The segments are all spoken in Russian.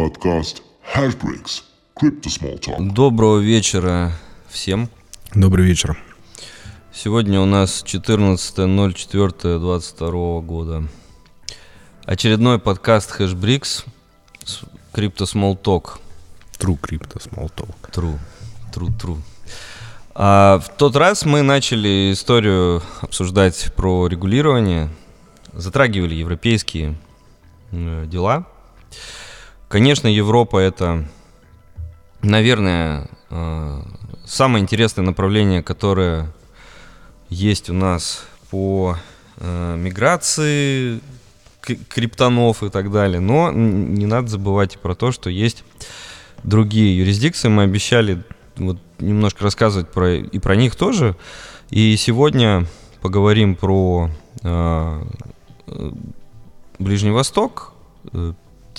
подкаст Hashbricks Crypto Small Talk. Доброго вечера всем. Добрый вечер. Сегодня у нас 14.04.22 года. Очередной подкаст Hashbricks Crypto Small Talk. True Crypto Small Talk. True, true, true. А в тот раз мы начали историю обсуждать про регулирование, затрагивали европейские э, дела. Конечно, Европа это, наверное, э, самое интересное направление, которое есть у нас по э, миграции криптонов и так далее. Но не надо забывать про то, что есть другие юрисдикции. Мы обещали вот немножко рассказывать про, и про них тоже. И сегодня поговорим про э, Ближний Восток.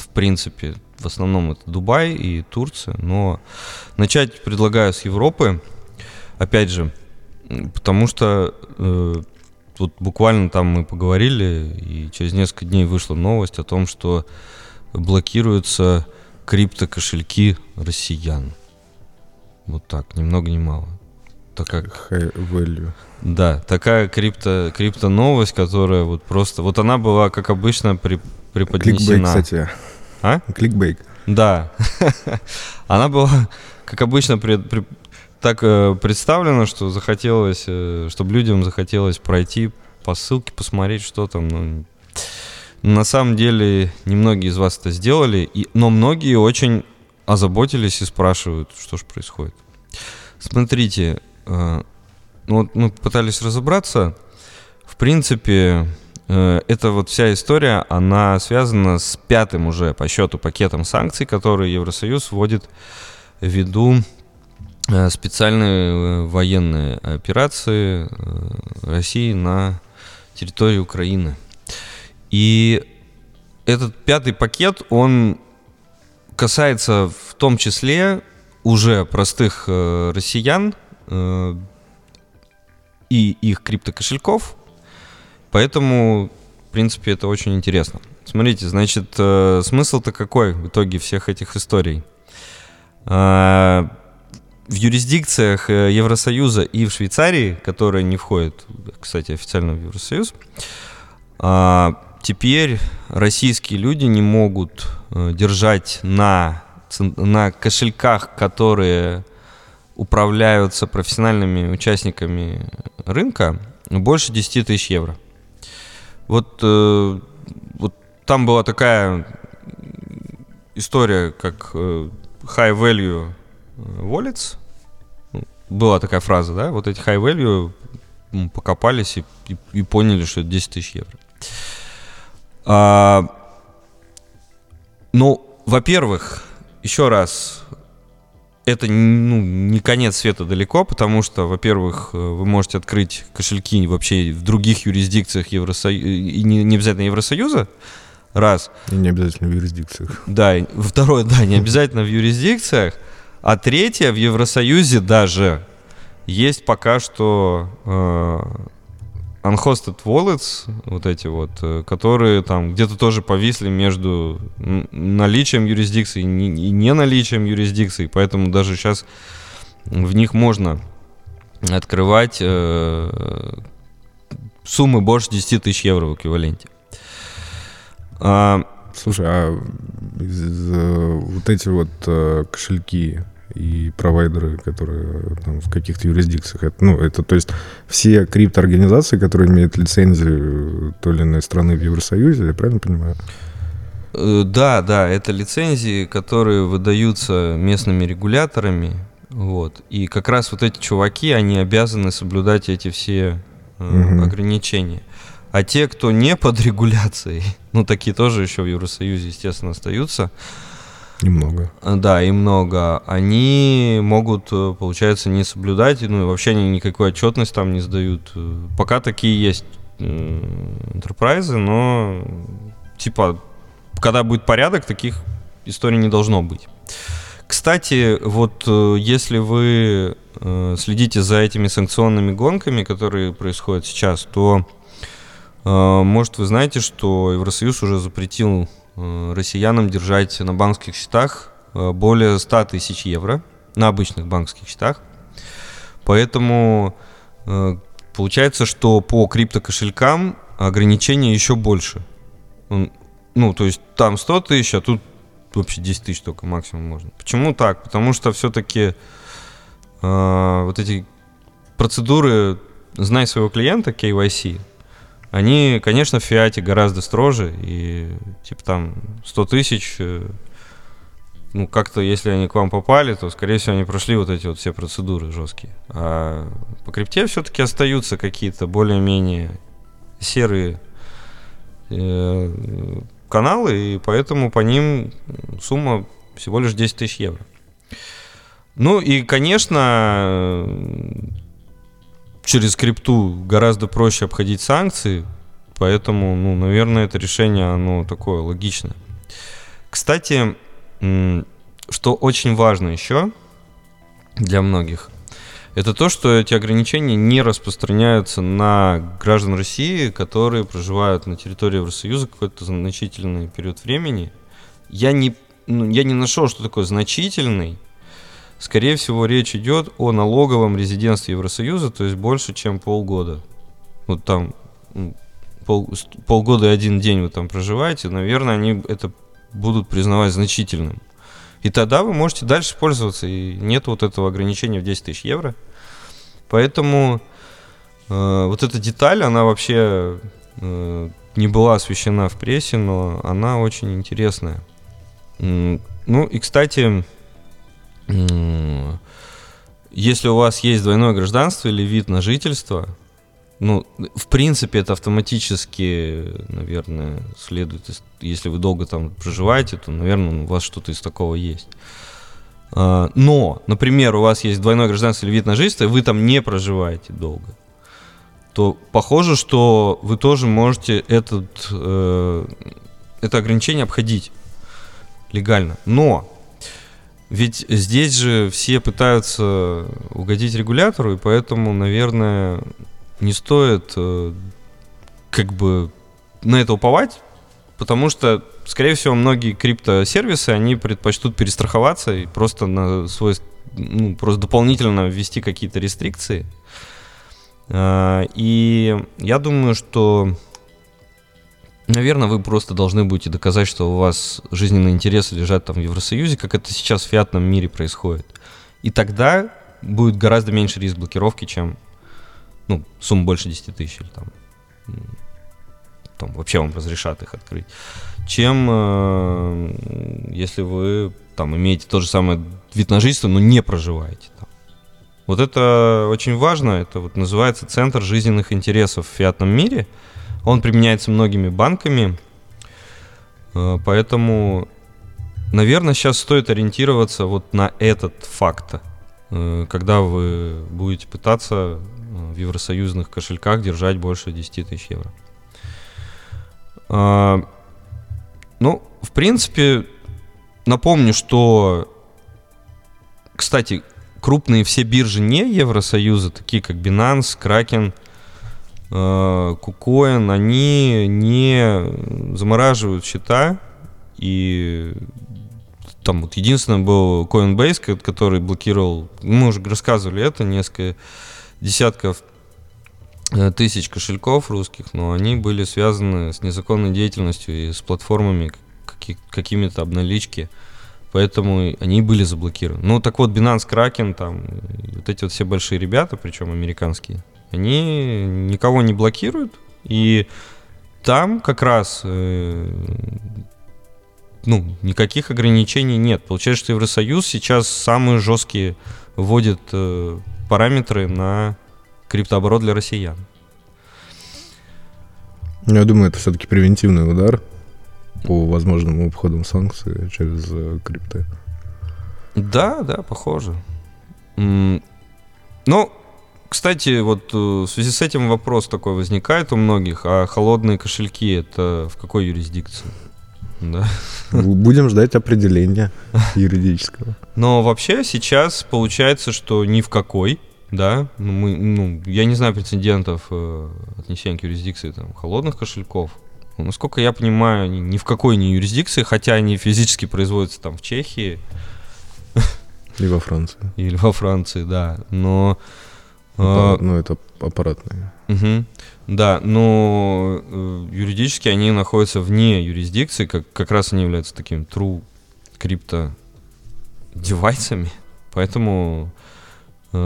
В принципе, в основном это Дубай и Турция. Но начать предлагаю с Европы. Опять же, потому что э, вот буквально там мы поговорили, и через несколько дней вышла новость о том, что блокируются криптокошельки россиян. Вот так, ни много ни мало. Такая... High value. Да, такая крипто, крипто новость, которая вот просто... Вот она была, как обычно, при, преподнесена. Кликбейк, кстати. А? Кликбейк. Да. она была, как обычно, при, при, так э, представлена, что захотелось, э, чтобы людям захотелось пройти по ссылке, посмотреть, что там. Ну, на самом деле, немногие из вас это сделали, и, но многие очень озаботились и спрашивают, что же происходит. Смотрите, э, ну вот мы пытались разобраться. В принципе, эта вот вся история, она связана с пятым уже по счету пакетом санкций, которые Евросоюз вводит ввиду э, специальной военной операции России на территории Украины. И этот пятый пакет, он касается в том числе уже простых э, россиян э, и их криптокошельков, поэтому, в принципе, это очень интересно. Смотрите, значит, э, смысл-то какой в итоге всех этих историй? Э, в юрисдикциях э, Евросоюза и в Швейцарии, которая не входит, кстати, официально в Евросоюз, теперь российские люди не могут держать на, на кошельках, которые управляются профессиональными участниками рынка, больше 10 тысяч евро. Вот, э, вот там была такая история, как э, high value wallets. Была такая фраза, да? Вот эти high value покопались и, и, и поняли, что это 10 тысяч евро. А, ну, во-первых, еще раз, это ну, не конец света далеко, потому что, во-первых, э, вы можете открыть кошельки вообще в других юрисдикциях Евросоюза, и не, не обязательно Евросоюза, раз. И не обязательно в юрисдикциях. Да, второе, да, не обязательно в юрисдикциях, а третье, в Евросоюзе даже есть пока что э, unhosted wallets, вот эти вот, э, которые там где-то тоже повисли между наличием юрисдикции и не наличием юрисдикции, поэтому даже сейчас в них можно открывать э, суммы больше 10 тысяч евро в эквиваленте. А, Слушай, а из, э, вот эти вот э, кошельки, и провайдеры, которые там, в каких-то юрисдикциях. Это, ну, это, то есть все криптоорганизации, которые имеют лицензию той или иной страны в Евросоюзе, я правильно понимаю? Э, да, да, это лицензии, которые выдаются местными регуляторами, вот. И как раз вот эти чуваки, они обязаны соблюдать эти все э, угу. ограничения. А те, кто не под регуляцией, ну такие тоже еще в Евросоюзе, естественно, остаются, Немного. А, да, и много. Они могут, э, получается, не соблюдать, ну и вообще они никакой отчетность там не сдают. Э, пока такие есть интерпрайзы, но типа, когда будет порядок, таких историй не должно быть. Кстати, вот э, если вы следите за этими санкционными гонками, которые происходят сейчас, то может вы знаете, что Евросоюз уже запретил э, россиянам держать на банковских счетах э, более 100 тысяч евро на обычных банковских счетах. Поэтому э, получается, что по криптокошелькам ограничения еще больше. Ну, то есть там 100 тысяч, а тут вообще 10 тысяч только максимум можно. Почему так? Потому что все-таки вот эти процедуры «Знай своего клиента» KYC, они, конечно, в фиате гораздо строже, и типа там 100 тысяч, э, ну как-то, если они к вам попали, то, скорее всего, они прошли вот эти вот все процедуры жесткие. А по крипте все-таки остаются какие-то более-менее серые э, каналы, и поэтому по ним сумма всего лишь 10 тысяч евро. Ну и, конечно, через крипту гораздо проще обходить санкции, поэтому, ну, наверное, это решение, оно такое логичное. Кстати, что очень важно еще для многих, это то, что эти ограничения не распространяются на граждан России, которые проживают на территории Евросоюза какой-то значительный период времени. Я не, ну, я не нашел, что такое значительный. Скорее всего, речь идет о налоговом резидентстве Евросоюза, то есть больше, чем полгода. Вот там пол, полгода и один день вы там проживаете, наверное, они это будут признавать значительным. И тогда вы можете дальше пользоваться, и нет вот этого ограничения в 10 тысяч евро. Поэтому э, вот эта деталь, она вообще э, не была освещена в прессе, но она очень интересная. Ну и, кстати, если у вас есть двойное гражданство или вид на жительство, ну, в принципе, это автоматически, наверное, следует, если вы долго там проживаете, то, наверное, у вас что-то из такого есть. А, Но, например, у вас есть двойное гражданство или вид на жительство, и вы там не проживаете долго, то похоже, что вы тоже можете этот, э, это ограничение обходить легально. Но ведь здесь же все пытаются угодить регулятору, и поэтому, наверное, не стоит э, как бы на это уповать, потому что, скорее всего, многие криптосервисы, они предпочтут перестраховаться и просто на свой, ну, просто дополнительно ввести какие-то рестрикции. А, И я думаю, что, наверное, вы просто должны будете доказать, что у вас жизненные интересы лежат там в Евросоюзе, как это сейчас в фиатном мире происходит. И тогда будет гораздо меньше риск блокировки, чем ну, сумма больше 10 тысяч или там, там вообще вам разрешат их открыть, чем э, если вы там имеете тот же самый вид на жительство, но не проживаете там. Вот это очень важно, это вот называется центр жизненных интересов в фиатном мире. Он применяется многими банками, э, поэтому, наверное, сейчас стоит ориентироваться вот на этот факт, э, когда вы будете пытаться э, в евросоюзных кошельках держать больше 10 тысяч евро. А, Ну, в принципе, напомню, что, кстати, крупные все биржи не Евросоюза, такие как Binance, Kraken, э, KuCoin, они не замораживают счета, и там вот единственное был Coinbase, ко- который блокировал, мы уже рассказывали это, несколько десятков э, тысяч кошельков русских, но они были связаны с незаконной деятельностью и с платформами каки- какими-то обналички, поэтому они были заблокированы. Ну так вот, Binance, Kraken, там, вот эти вот все большие ребята, причем американские, они никого не блокируют, и там как раз э, ну, никаких ограничений нет. Получается, что Евросоюз сейчас самые жесткие вводит э, параметры на криптооборот для россиян. Ну, Я думаю, это все-таки превентивный удар по возможным обходам санкций через э, крипты. Да, да, похоже. Ну, кстати, вот э, в связи с этим вопрос такой возникает у многих, а холодные кошельки это в какой юрисдикции? Да. Бу- Будем ждать определения юридического. Но вообще сейчас получается, что ни в какой, да, ну, мы, ну, я не знаю прецедентов э, отнесения к юрисдикции там, холодных кошельков. насколько я понимаю, ни, ни в какой не юрисдикции, хотя они физически производятся там в Чехии И во Франции. или во Франции, да. Но э, Аппарат- ну, это аппаратные. Мгм. Да, но э, юридически они находятся вне юрисдикции, как, как раз они являются таким true крипто девайсами, поэтому э,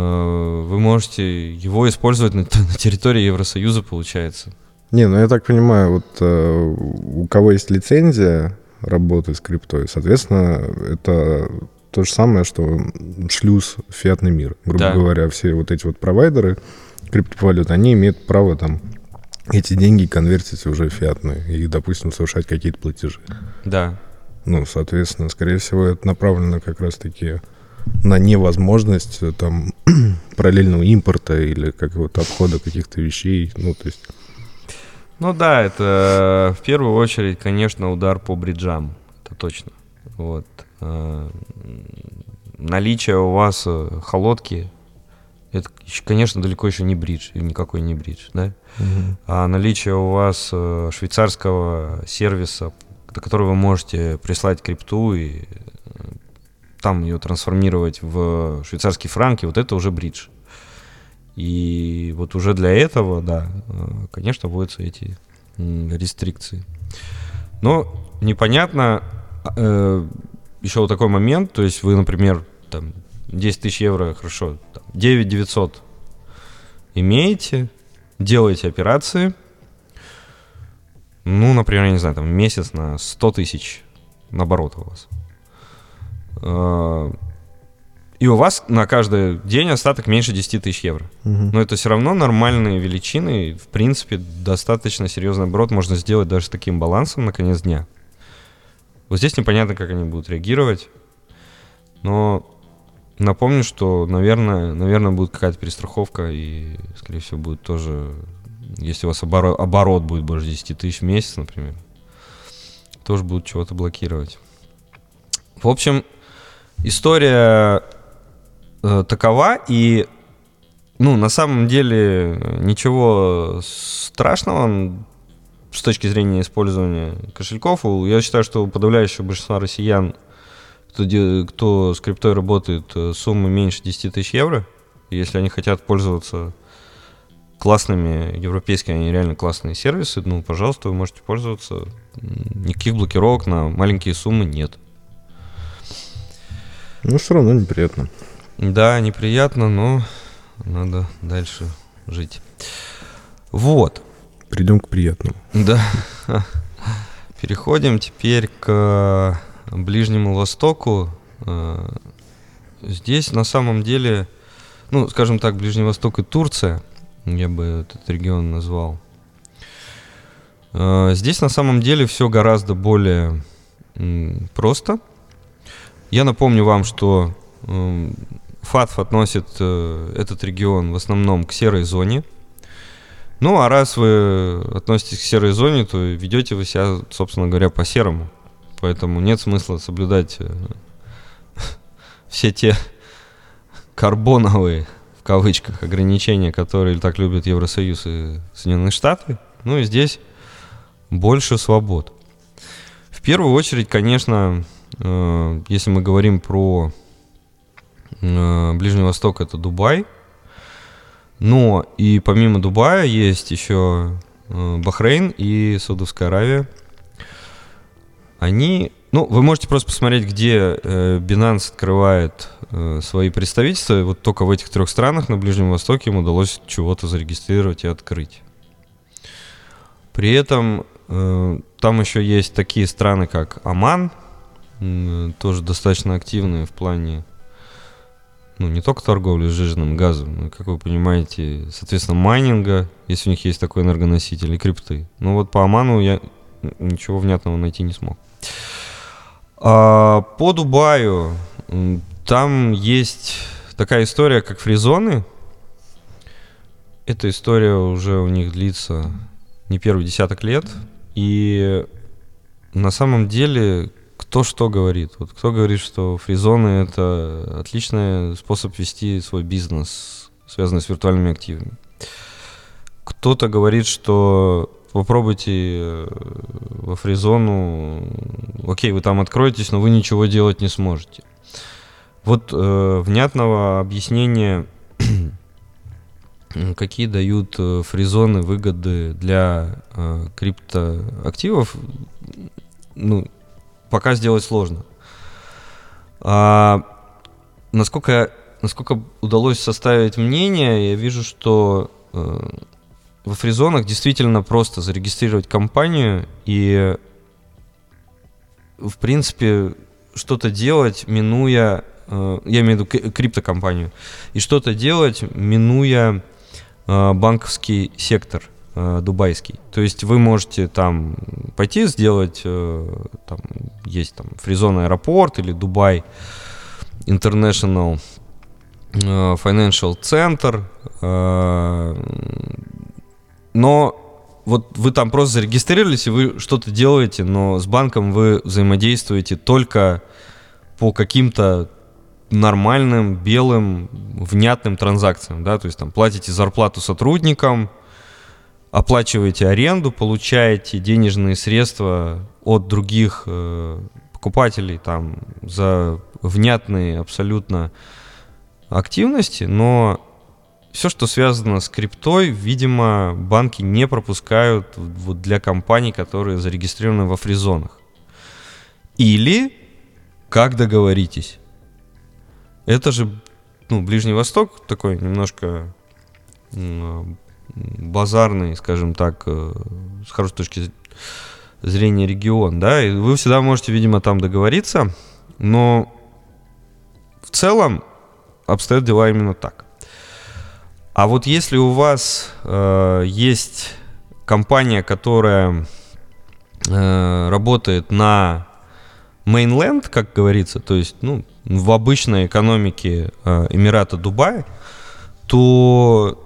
вы можете его использовать на, на территории Евросоюза, получается. Не, ну я так понимаю, вот э, у кого есть лицензия работы с криптой, соответственно, это то же самое, что шлюз в фиатный мир. Грубо Да. говоря, все вот эти вот провайдеры криптовалют, они имеют право там эти деньги конвертить уже в фиатные и, допустим, совершать какие-то платежи. Да, Ну, соответственно, скорее всего, это направлено как раз-таки на невозможность э, там параллельного импорта или как вот обхода каких-то вещей. Ну, то есть Ну да, это э, в первую очередь, конечно, удар по бриджам. Это точно. Вот. Э, Наличие у вас э, холодки, это, конечно, далеко еще не бридж, и никакой не бридж, да? А наличие у вас э, швейцарского сервиса, до которого вы можете прислать крипту и там ее трансформировать в швейцарские франки, вот это уже бридж. И вот уже для этого, да, конечно, вводятся эти рестрикции. Но непонятно, еще вот такой момент, то есть вы, например, там 10 тысяч евро, хорошо, там, 9 900 имеете, делаете операции, ну, например, я не знаю, там месяц на 100 тысяч наоборот у вас. Э, И у вас на каждый день остаток меньше 10 тысяч евро. Но это все равно нормальные величины. и, В принципе, достаточно серьезный оборот можно сделать даже с таким балансом на конец дня. Вот здесь непонятно, как они будут реагировать. Но напомню, что, наверное, наверное будет какая-то перестраховка. И, скорее всего, будет тоже... Если у вас оборо- оборот будет больше 10 тысяч в месяц, например, тоже будут чего-то блокировать. В общем, история э, такова, и ну, на самом деле ничего страшного с точки зрения использования кошельков. Я считаю, что у подавляющего большинства россиян, кто, кто с криптой работает, э, суммы меньше 10 тысяч евро. Если они хотят пользоваться классными европейскими, они реально классные сервисы, ну, пожалуйста, вы можете пользоваться. Никаких блокировок на маленькие суммы нет. Ну, все равно неприятно. Да, неприятно, но надо дальше жить. Вот. Придем к приятному. Да. Переходим теперь к Ближнему Востоку. Э, Здесь на самом деле, ну, скажем так, Ближний Восток и Турция, я бы этот регион назвал. Э, Здесь на самом деле все гораздо более просто. Я напомню вам, что м, ФАТФ относит э, этот регион в основном к серой зоне. Ну, а раз вы относитесь к серой зоне, то ведете вы себя, собственно говоря, по серому. Поэтому нет смысла соблюдать э, все те карбоновые, в кавычках, ограничения, которые так любят Евросоюз и Соединенные Штаты. Ну и здесь больше свобод. В первую очередь, конечно, э, если мы говорим про э, Ближний Восток, это Дубай. Но и помимо Дубая есть еще э, Бахрейн и Саудовская Аравия. Они, ну, вы можете просто посмотреть, где э, Binance открывает э, свои представительства. Вот только в этих трех странах на Ближнем Востоке им удалось чего-то зарегистрировать и открыть. При этом там еще есть такие страны, как Оман, тоже достаточно активные в плане ну, не только торговли сжиженным газом, но, как вы понимаете, соответственно, майнинга, если у них есть такой энергоноситель, и крипты. Ну вот по Оману я ничего внятного найти не смог. А, по Дубаю там есть такая история, как фризоны. Эта история уже у них длится не первый десяток лет. И на самом деле кто что говорит. Вот кто говорит, что фризоны это отличный способ вести свой бизнес, связанный с виртуальными активами. Кто-то говорит, что попробуйте э, во фризону, окей, вы там откроетесь, но вы ничего делать не сможете. Вот э, внятного объяснения, какие дают э, фризоны выгоды для э, криптоактивов, ну, пока сделать сложно. А, насколько, насколько удалось составить мнение, я вижу, что э, во фризонах действительно просто зарегистрировать компанию и, в принципе, что-то делать, минуя, э, я имею в виду криптокомпанию, и что-то делать, минуя э, банковский сектор э, дубайский. То есть вы можете там пойти сделать, там есть там фризон аэропорт или Дубай International Financial Center, но вот вы там просто зарегистрировались, и вы что-то делаете, но с банком вы взаимодействуете только по каким-то нормальным, белым, внятным транзакциям, да, то есть там платите зарплату сотрудникам, оплачиваете аренду, получаете денежные средства от других э, покупателей там за внятные абсолютно активности, но все, что связано с криптой, видимо, банки не пропускают вот для компаний, которые зарегистрированы во фризонах. Или как договоритесь. Это же ну, Ближний Восток такой немножко базарный, скажем так, э, с хорошей точки зрения регион, да, и вы всегда можете, видимо, там договориться, но в целом обстоят дела именно так. А вот если у вас э, есть компания, которая э, работает на mainland, как говорится, то есть ну, в обычной экономике э, Эмирата Дубая, то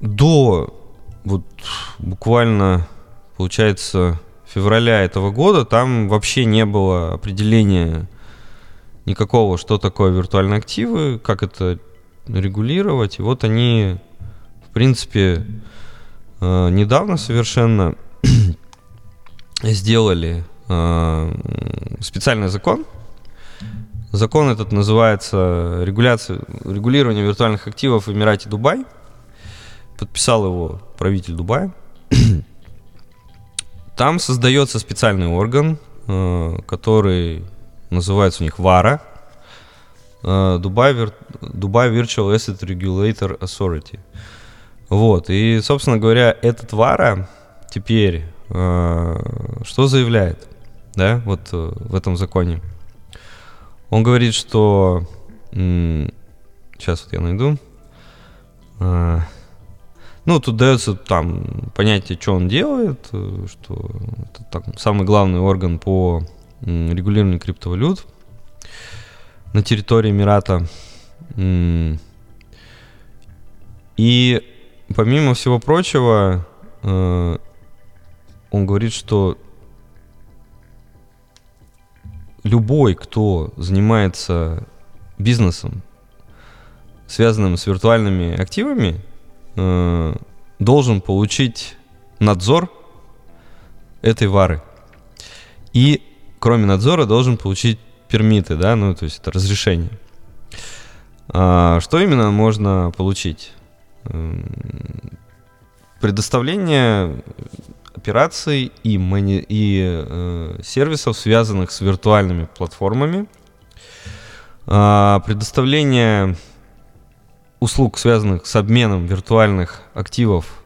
до вот буквально, получается, февраля этого года там вообще не было определения никакого, что такое виртуальные активы, как это регулировать. И вот они в принципе, э, недавно совершенно сделали э, специальный закон. Закон этот называется регуляция, регулирование виртуальных активов в Эмирате Дубай. Подписал его правитель Дубая. Там создается специальный орган, э, который называется у них ВАРА. Дубай, Дубай Virtual Asset Regulator Authority. Вот, и, собственно говоря, этот Вара теперь э, что заявляет, да, вот э, в этом законе? Он говорит, что... Сейчас вот я найду. Ну, тут дается там понятие, что он делает, э, что это так, самый главный орган по регулированию криптовалют на территории Эмирата. И помимо всего прочего, э, он говорит, что любой, кто занимается бизнесом, связанным с виртуальными активами, э, должен получить надзор этой вары. И кроме надзора должен получить пермиты, да, ну то есть это разрешение. А, что именно можно получить? предоставление операций и, мани- и э, сервисов, связанных с виртуальными платформами, э, предоставление услуг, связанных с обменом виртуальных активов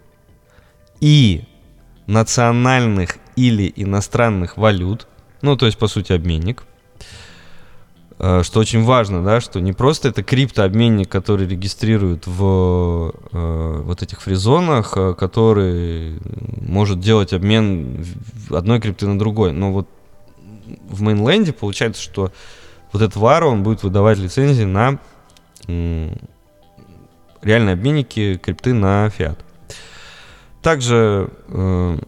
и национальных или иностранных валют, ну, то есть, по сути, обменник – Э, что очень важно, да, что не просто это криптообменник, который регистрирует в э, вот этих фризонах, э, который может делать обмен одной крипты на другой, но вот в мейнленде получается, что вот этот вар, он будет выдавать лицензии на реальные обменники крипты на фиат. Также э,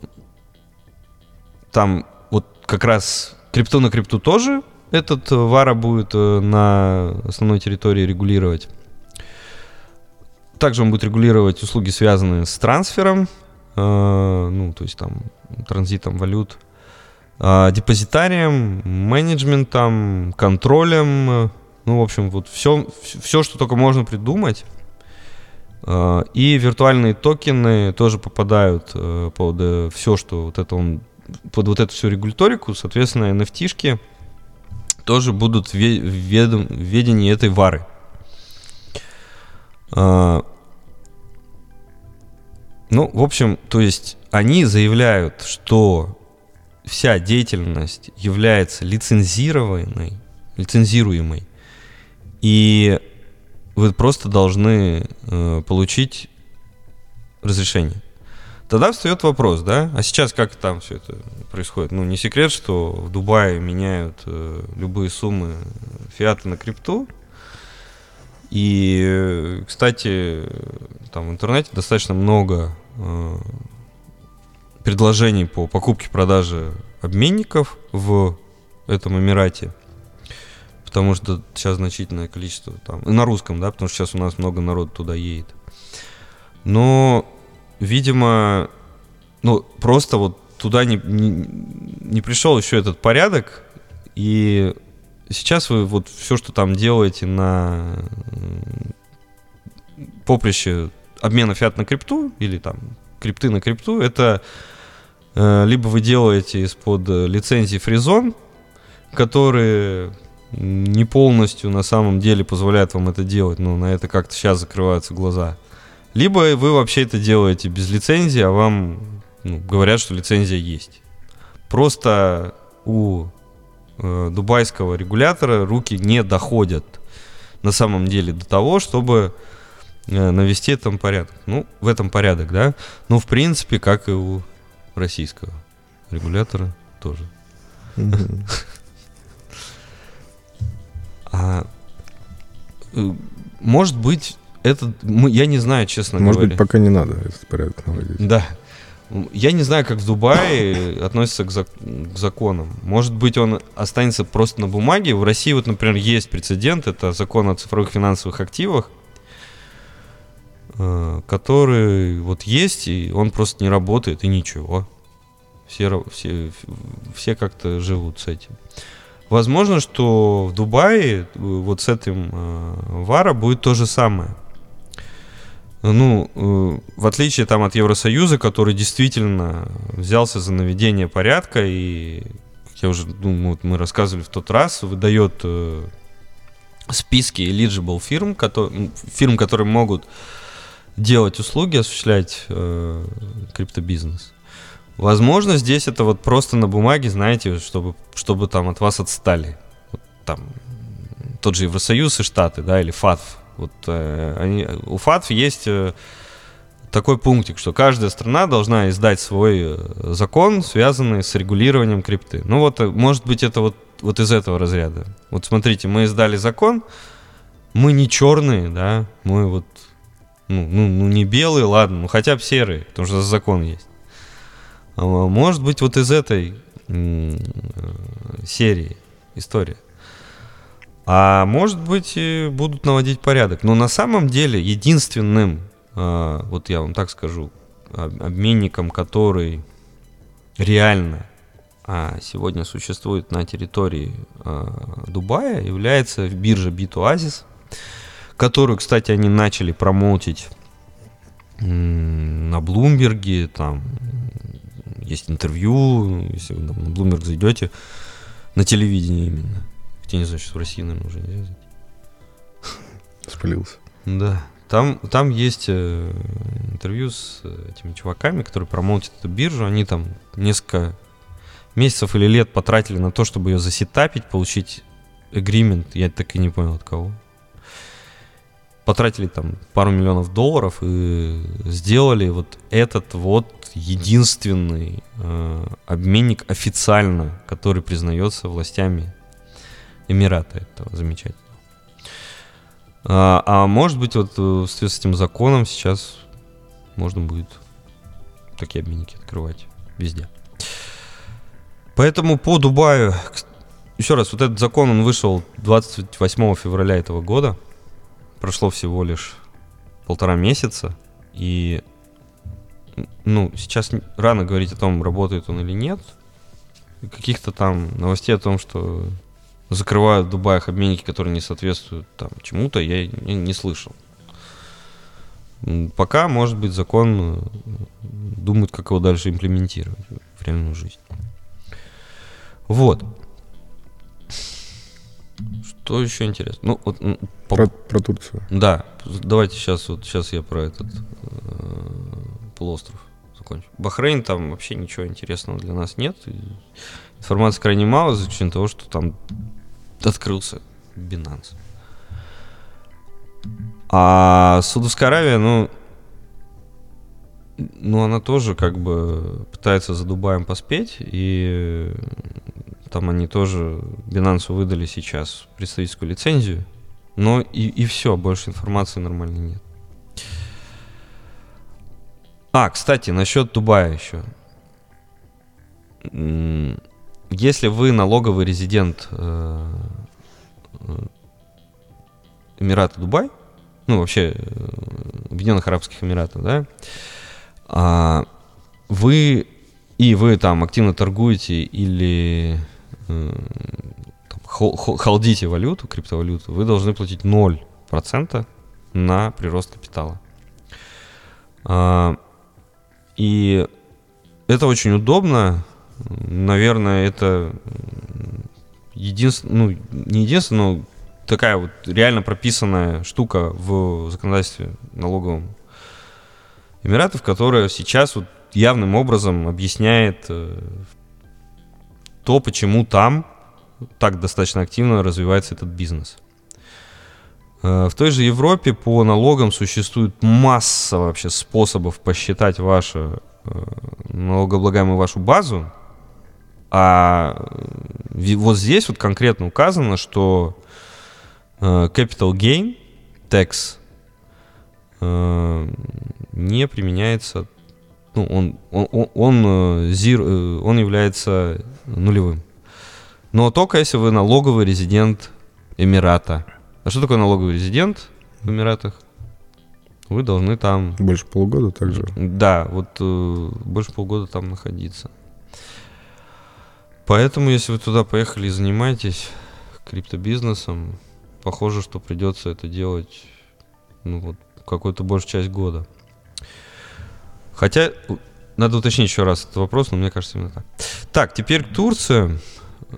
там вот как раз крипту на крипту тоже этот Вара будет э, на основной территории регулировать. Также он будет регулировать услуги, связанные с трансфером э, ну, то есть там транзитом валют, э, депозитарием, менеджментом, контролем, э, ну, в общем, вот все, все, что только можно придумать. Э, и виртуальные токены тоже попадают э, под э, все, что вот это он, под вот эту всю регуляторику, соответственно, NFT-шки тоже будут в ведении этой вары. Ну, в общем, то есть они заявляют, что вся деятельность является лицензированной, лицензируемой, и вы просто должны э, получить разрешение. Тогда встает вопрос, да? А сейчас как там все это происходит? Ну, не секрет, что в Дубае меняют э, любые суммы фиата на крипту. И, э, кстати, там в интернете достаточно много э, предложений по покупке-продаже обменников в этом Эмирате. Потому что сейчас значительное количество там. На русском, да, потому что сейчас у нас много народу туда едет. Но, видимо, ну, просто вот туда не, не, не пришел еще этот порядок. И сейчас вы вот все, что там делаете на поприще обмена фиат на крипту или там крипты на крипту, это э, либо вы делаете из-под э, лицензии фризон, которые не полностью на самом деле позволяют вам это делать, но на это как-то сейчас закрываются глаза. Либо вы вообще это делаете без лицензии, а вам ну, говорят, что лицензия есть. Просто у э, дубайского регулятора руки не доходят на самом деле до того, чтобы э, навести там порядок. Ну, в этом порядок, да. Но в принципе, как и у российского регулятора тоже. Мгм. А, э, может быть, это, мы- я не знаю, честно Может говоря. быть, пока не надо этот порядок наводить. Да. Я не знаю, как в Дубае относится к, зак- к законам. Может быть, он останется просто на бумаге. В России, вот, например, есть прецедент. Это закон о цифровых финансовых активах, э, который вот есть, и он просто не работает, и ничего. Все, все, все как-то живут с этим. Возможно, что в Дубае э, вот с этим э, ВАРа будет то же самое. Ну, э, в отличие там от Евросоюза, который действительно взялся за наведение порядка и, как я уже думаю, вот мы рассказывали в тот раз, выдает э, списки eligible фирм, кото- м, фирм, которые могут делать услуги, осуществлять э, криптобизнес. Возможно, здесь это вот просто на бумаге, знаете, чтобы, чтобы там от вас отстали. Вот там тот же Евросоюз и Штаты, да, или ФАТФ. Вот э, они, у ФАТФ есть э, такой пунктик, что каждая страна должна издать свой э, закон, связанный с регулированием крипты. Ну вот, э, может быть, это вот, вот из этого разряда. Вот смотрите, мы издали закон, мы не черные, да, мы вот, ну, ну, ну не белые, ладно, ну хотя бы серые, потому что закон есть. А, Может быть, вот из этой э, серии история. А может быть, будут наводить порядок. Но на самом деле единственным, э, вот я вам так скажу, об- обменником, который реально а, сегодня существует на территории э, Дубая, является биржа BitOasis, которую, кстати, они начали промоутить на Блумберге, там есть интервью, если вы там на Bloomberg зайдете, на телевидении именно. Хотя не знаю, сейчас в России, наверное, уже нельзя зайти. Спалился. Да. Там, там есть э, интервью с э, этими чуваками, которые промоутят эту биржу. Они там несколько месяцев или лет потратили на то, чтобы ее засетапить, получить agreement. Я так и не понял от кого. Потратили там пару миллионов долларов и сделали вот этот вот единственный э, обменник официально, который признается властями Эмирата этого замечательного. А, а может быть, вот э, в связи с этим законом сейчас можно будет такие обменники открывать везде. Поэтому по Дубаю, еще раз, вот этот закон, он вышел 28 февраля этого года. Прошло всего лишь полтора месяца. И ну, сейчас рано говорить о том, работает он или нет. Каких-то там новостей о том, что закрывают в Дубаях обменники, которые не соответствуют там чему-то, я не, слышал. Пока, может быть, закон э, думают, как его дальше имплементировать в реальную жизнь. Вот. Что еще интересно? Ну, вот, по- Про, про Турцию. да, давайте сейчас вот сейчас я про этот э, полуостров закончу. Бахрейн там вообще ничего интересного для нас нет. Информации крайне мало, за исключением того, что там открылся Binance. А Саудовская Аравия, ну, ну, она тоже как бы пытается за Дубаем поспеть, и там они тоже Binance выдали сейчас представительскую лицензию, но и, и все, больше информации нормально нет. А, кстати, насчет Дубая еще. Если вы налоговый резидент э, э, Эмирата Дубай, ну вообще э, Объединенных Арабских Эмиратов, да, а, вы и вы там активно торгуете или там, хол- хол- холдите валюту, криптовалюту, вы должны платить 0% на прирост капитала. А, и это очень удобно. Наверное, это единственное, ну, не единственное, но такая вот реально прописанная штука в законодательстве налоговом Эмиратов, которая сейчас вот явным образом объясняет э, то, почему там так достаточно активно развивается этот бизнес. Э, В той же Европе по налогам существует масса вообще способов посчитать вашу э, налогооблагаемую вашу базу, а э, вот здесь вот конкретно указано, что capital gain tax не применяется, ну, он, он, он, он, э, zero, э, он является нулевым. Но только если вы налоговый резидент Эмирата. А что такое налоговый резидент в Эмиратах? Вы должны там Больше полугода также. да, вот э, больше полгода там находиться. Поэтому, если вы туда поехали и занимаетесь криптобизнесом, похоже, что придется это делать ну, вот, какую-то большую часть года. Хотя, надо уточнить еще раз этот вопрос, но мне кажется именно так. Так, теперь Турция.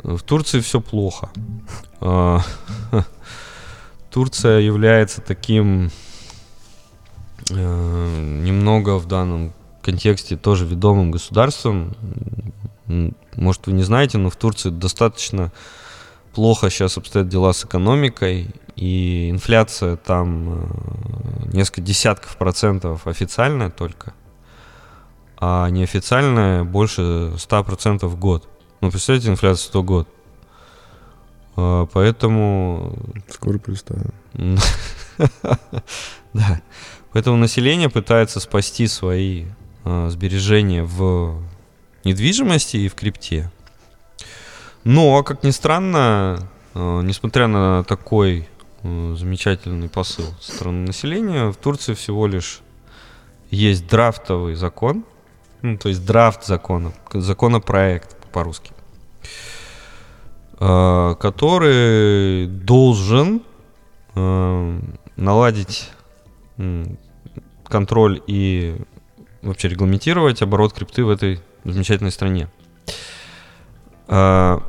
В Турции все плохо. А, Турция является таким э, немного в данном контексте тоже ведомым государством. Может, вы не знаете, но в Турции достаточно плохо сейчас обстоят дела с экономикой, и инфляция там э, несколько десятков процентов официальная только, а неофициальная больше 100% в год. Ну, представляете, инфляция 100 год. А, Поэтому Скоро представим. Да. Поэтому население пытается спасти свои а, сбережения в недвижимости и в крипте. Но, как ни странно, а, несмотря на такой а, замечательный посыл со стороны населения, в Турции всего лишь есть драфтовый закон, ну, то есть драфт закона, законопроект по-русски, а, который должен э, наладить контроль и вообще регламентировать оборот крипты в этой замечательной стране. А,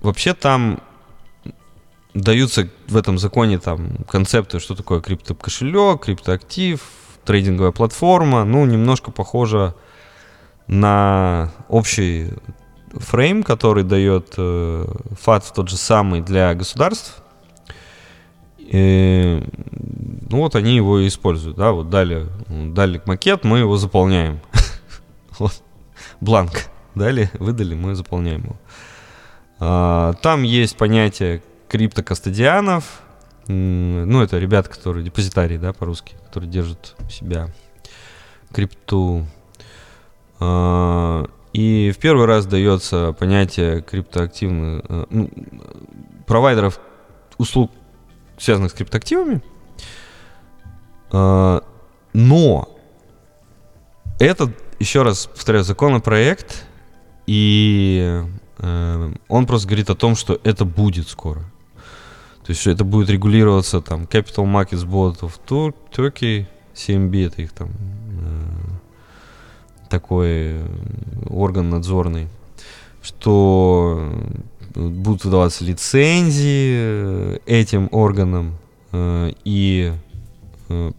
Вообще там даются в этом законе там концепты, что такое криптокошелек, криптоактив, трейдинговая платформа. Ну, немножко похоже на общий фрейм, который дает э, ФАТ тот же самый для государств. И, ну вот они его и используют, да, вот дали, дали макет, мы его заполняем. Вот, бланк дали, выдали, мы заполняем его. А, Там есть понятие криптокастодианов, ну это ребята, которые депозитарии, да, по-русски, которые держат у себя крипту. А, И в первый раз дается понятие криптоактивных, э, ну, провайдеров услуг, связанных с криптоактивами. А, Но этот, еще раз повторяю, законопроект, и э, он просто говорит о том, что это будет скоро. То есть это будет регулироваться там Capital Markets Board of Tur- Turkey, CMB, это их там э, такой э, орган надзорный, что будут выдаваться лицензии э, этим органам, э, и э,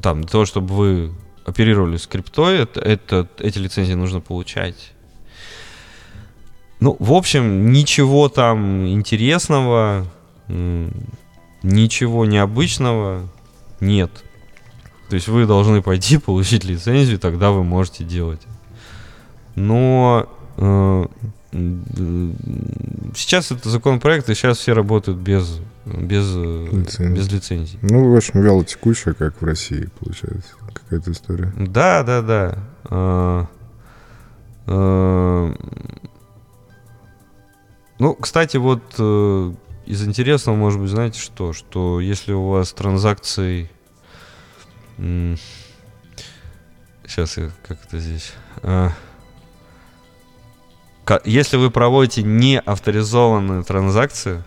там для того, чтобы вы оперировали с криптой, это, это, эти лицензии нужно получать. Ну, в общем, ничего там интересного, ничего необычного нет. То есть вы должны пойти получить лицензию, тогда вы можете делать. Но э, сейчас это законопроект, и сейчас все работают без, без, э, Лицензии. без лицензий. Ну, в общем, вяло текущая, как в России, получается. Какая-то история. Да, да, да. А, а, Ну, кстати, вот э, из интересного, может быть, знаете что? Что если у вас транзакции... Сейчас я как это здесь... А, Если вы проводите не авторизованные транзакции,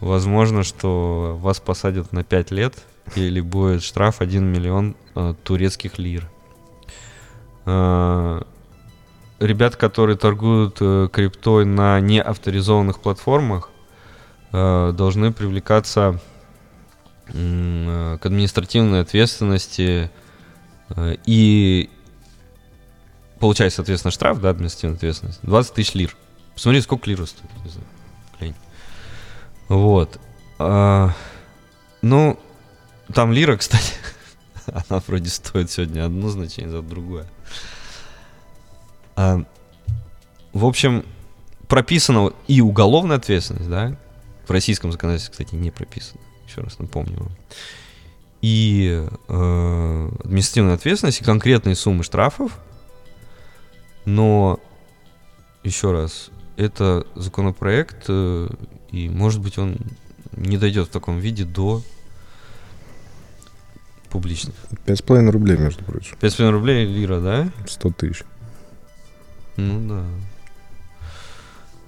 возможно, что вас посадят на 5 лет или будет штраф 1 миллион э, турецких лир. Э, Ребят, которые торгуют э, криптой на неавторизованных платформах, должны привлекаться э, к административной ответственности э, и получать, соответственно, штраф, да, административная ответственность, 20 тысяч лир. Посмотри, сколько лир стоит. Вот. А, ну, там лира, кстати, она вроде стоит сегодня одно значение, за другое. А, в общем, прописана и уголовная ответственность, да, в российском законодательстве, кстати, не прописано, еще раз напомню вам. И э, административная ответственность, и конкретные суммы штрафов, но, еще раз, это законопроект, э, и, может быть, он не дойдет в таком виде до публичных. 5,5 рублей, между прочим. 5,5 рублей лира, да? 100 тысяч. Ну да.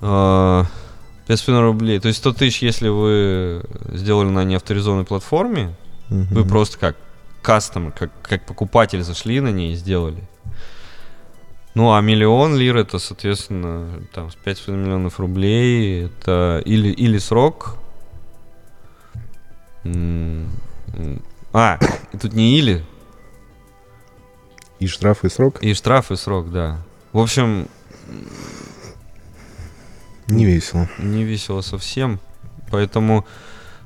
А, 5,5 рублей. То есть 100 тысяч, если вы сделали на неавторизованной платформе, вы Мгм. просто как кастомер, как, как покупатель зашли на ней и сделали. Ну, а миллион лир это, соответственно, там, с 5,5 миллионов рублей, это или, или срок. А, и тут не или, И штраф, и срок? и штраф, и срок, да. В общем, Не весело. не весело совсем. Поэтому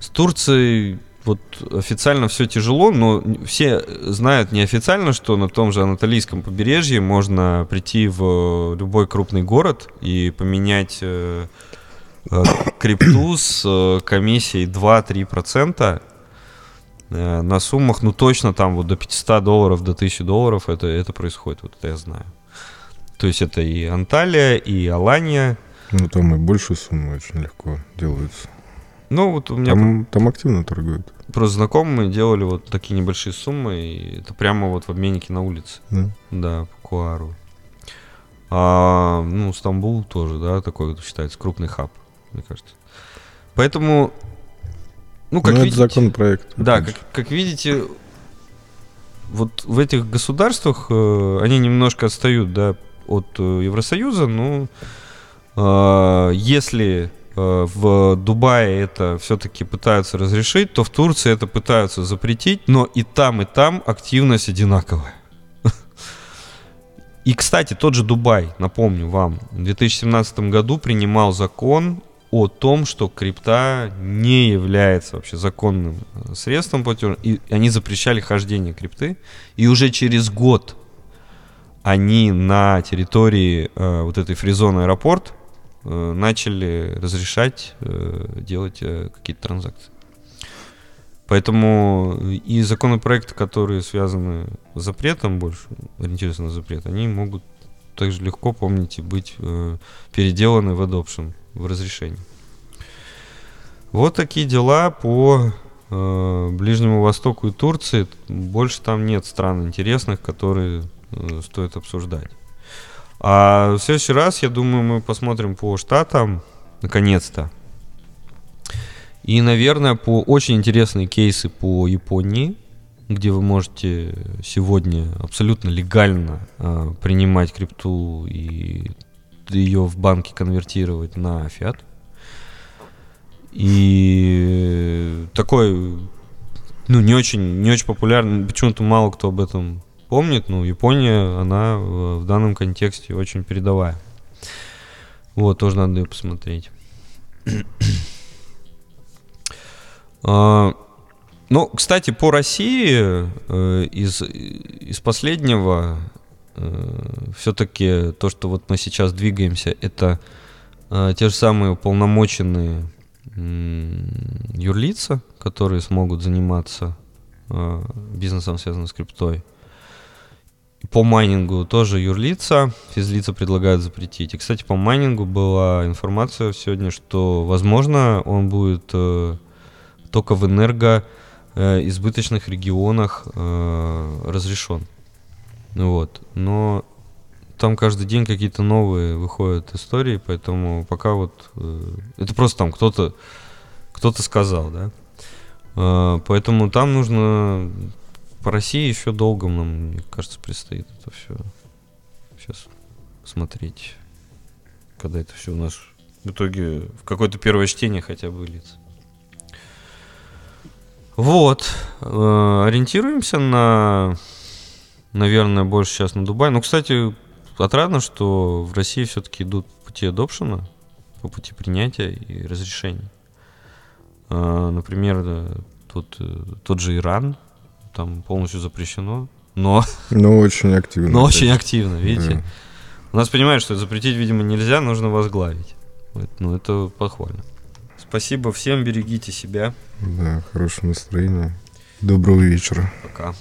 с Турцией вот официально все тяжело, но все знают неофициально, что на том же Анатолийском побережье можно прийти в любой крупный город и поменять э, э, крипту с э, комиссией 2-3% э, на суммах, ну точно там вот до 500 долларов, до 1000 долларов это, это происходит, вот это я знаю. То есть это и Анталия, и Алания. Ну, там и большие суммы очень легко делаются. Ну, вот у меня Там, там активно торгуют. Просто знакомые делали вот такие небольшие суммы, и это прямо вот в обменнике на улице. Да? Да, по Куару. А, ну, Стамбул тоже, да, такой вот считается крупный хаб, мне кажется. Поэтому, ну, как Ну, это видите... законопроект. Да, как, как видите, вот в этих государствах э, они немножко отстают, да, от э, Евросоюза, но если э, в Дубае это все-таки пытаются разрешить, то в Турции это пытаются запретить, но и там, и там активность одинаковая. И, кстати, тот же Дубай, напомню вам, в 2017 году принимал закон о том, что крипта не является вообще законным э, средством платежа, и они запрещали хождение крипты, и уже через год они на территории э, вот этой фризон аэропорт э, начали разрешать э, делать э, какие-то транзакции. Поэтому и законопроекты, которые связаны с запретом, больше ориентируются на запрет, они могут также легко, помните, быть э, переделаны в adoption, в разрешении. Вот такие дела по э, Ближнему Востоку и Турции. Больше там нет стран интересных, которые э, стоит обсуждать. А в следующий раз, я думаю, мы посмотрим по штатам, наконец-то. И, наверное, по очень интересные кейсы по Японии, где вы можете сегодня абсолютно легально э, принимать крипту и ее в банке конвертировать на фиат. И такой, ну, не очень, не очень популярный, почему-то мало кто об этом помнит, но Япония, она в, в данном контексте очень передовая. Вот, тоже надо ее посмотреть. а, ну, кстати, по России э, из, из последнего э, все-таки то, что вот мы сейчас двигаемся, это э, те же самые уполномоченные юрлица, которые смогут заниматься э, бизнесом, связанным с криптой. По майнингу тоже юрлица, физлица предлагают запретить. И, кстати, по майнингу была информация сегодня, что, возможно, он будет э, только в энерго э, избыточных регионах э, разрешен. Вот. Но там каждый день какие-то новые выходят истории, поэтому пока вот э, это просто там кто-то кто-то сказал, да. Э, поэтому там нужно по России еще долго нам, мне кажется, предстоит это все сейчас смотреть, когда это все у нас в итоге в какое-то первое чтение хотя бы выльется. Вот, э, ориентируемся на, наверное, больше сейчас на Дубай. Ну, кстати, отрадно, что в России все-таки идут пути адопшена, по пути принятия и разрешения. А, например, тот, э, тот же Иран, там полностью запрещено, но... Но очень активно. Но очень активно, видите? Да. У нас понимают, что запретить, видимо, нельзя, нужно возглавить. Ну, это похвально. Спасибо всем, берегите себя. Да, хорошего настроения. Доброго вечера. Пока.